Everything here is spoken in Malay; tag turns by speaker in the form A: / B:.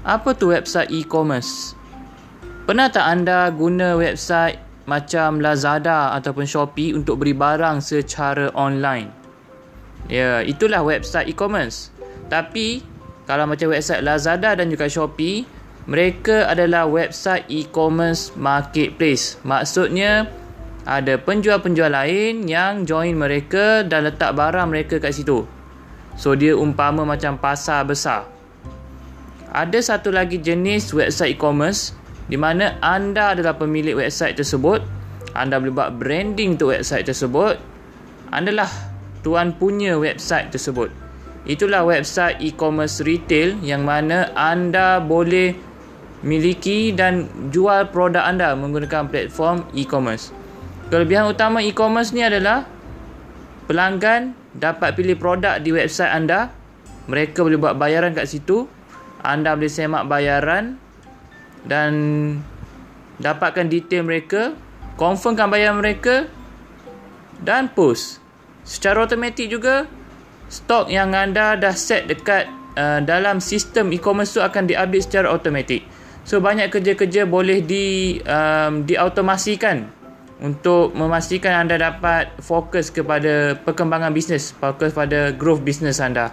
A: Apa tu website e-commerce? Pernah tak anda guna website macam Lazada ataupun Shopee untuk beri barang secara online? Ya, itulah website e-commerce. Tapi kalau macam website Lazada dan juga Shopee, mereka adalah website e-commerce marketplace. Maksudnya ada penjual-penjual lain yang join mereka dan letak barang mereka kat situ. So dia umpama macam pasar besar. Ada satu lagi jenis website e-commerce di mana anda adalah pemilik website tersebut. Anda boleh buat branding untuk website tersebut. Anda lah tuan punya website tersebut. Itulah website e-commerce retail yang mana anda boleh miliki dan jual produk anda menggunakan platform e-commerce. Kelebihan utama e-commerce ni adalah pelanggan dapat pilih produk di website anda. Mereka boleh buat bayaran kat situ. Anda boleh semak bayaran dan dapatkan detail mereka, confirmkan bayaran mereka dan post. Secara automatik juga stok yang anda dah set dekat uh, dalam sistem e-commerce tu akan diupdate secara automatik. So banyak kerja-kerja boleh di um, diautomasikan untuk memastikan anda dapat fokus kepada perkembangan bisnes, fokus pada growth bisnes anda.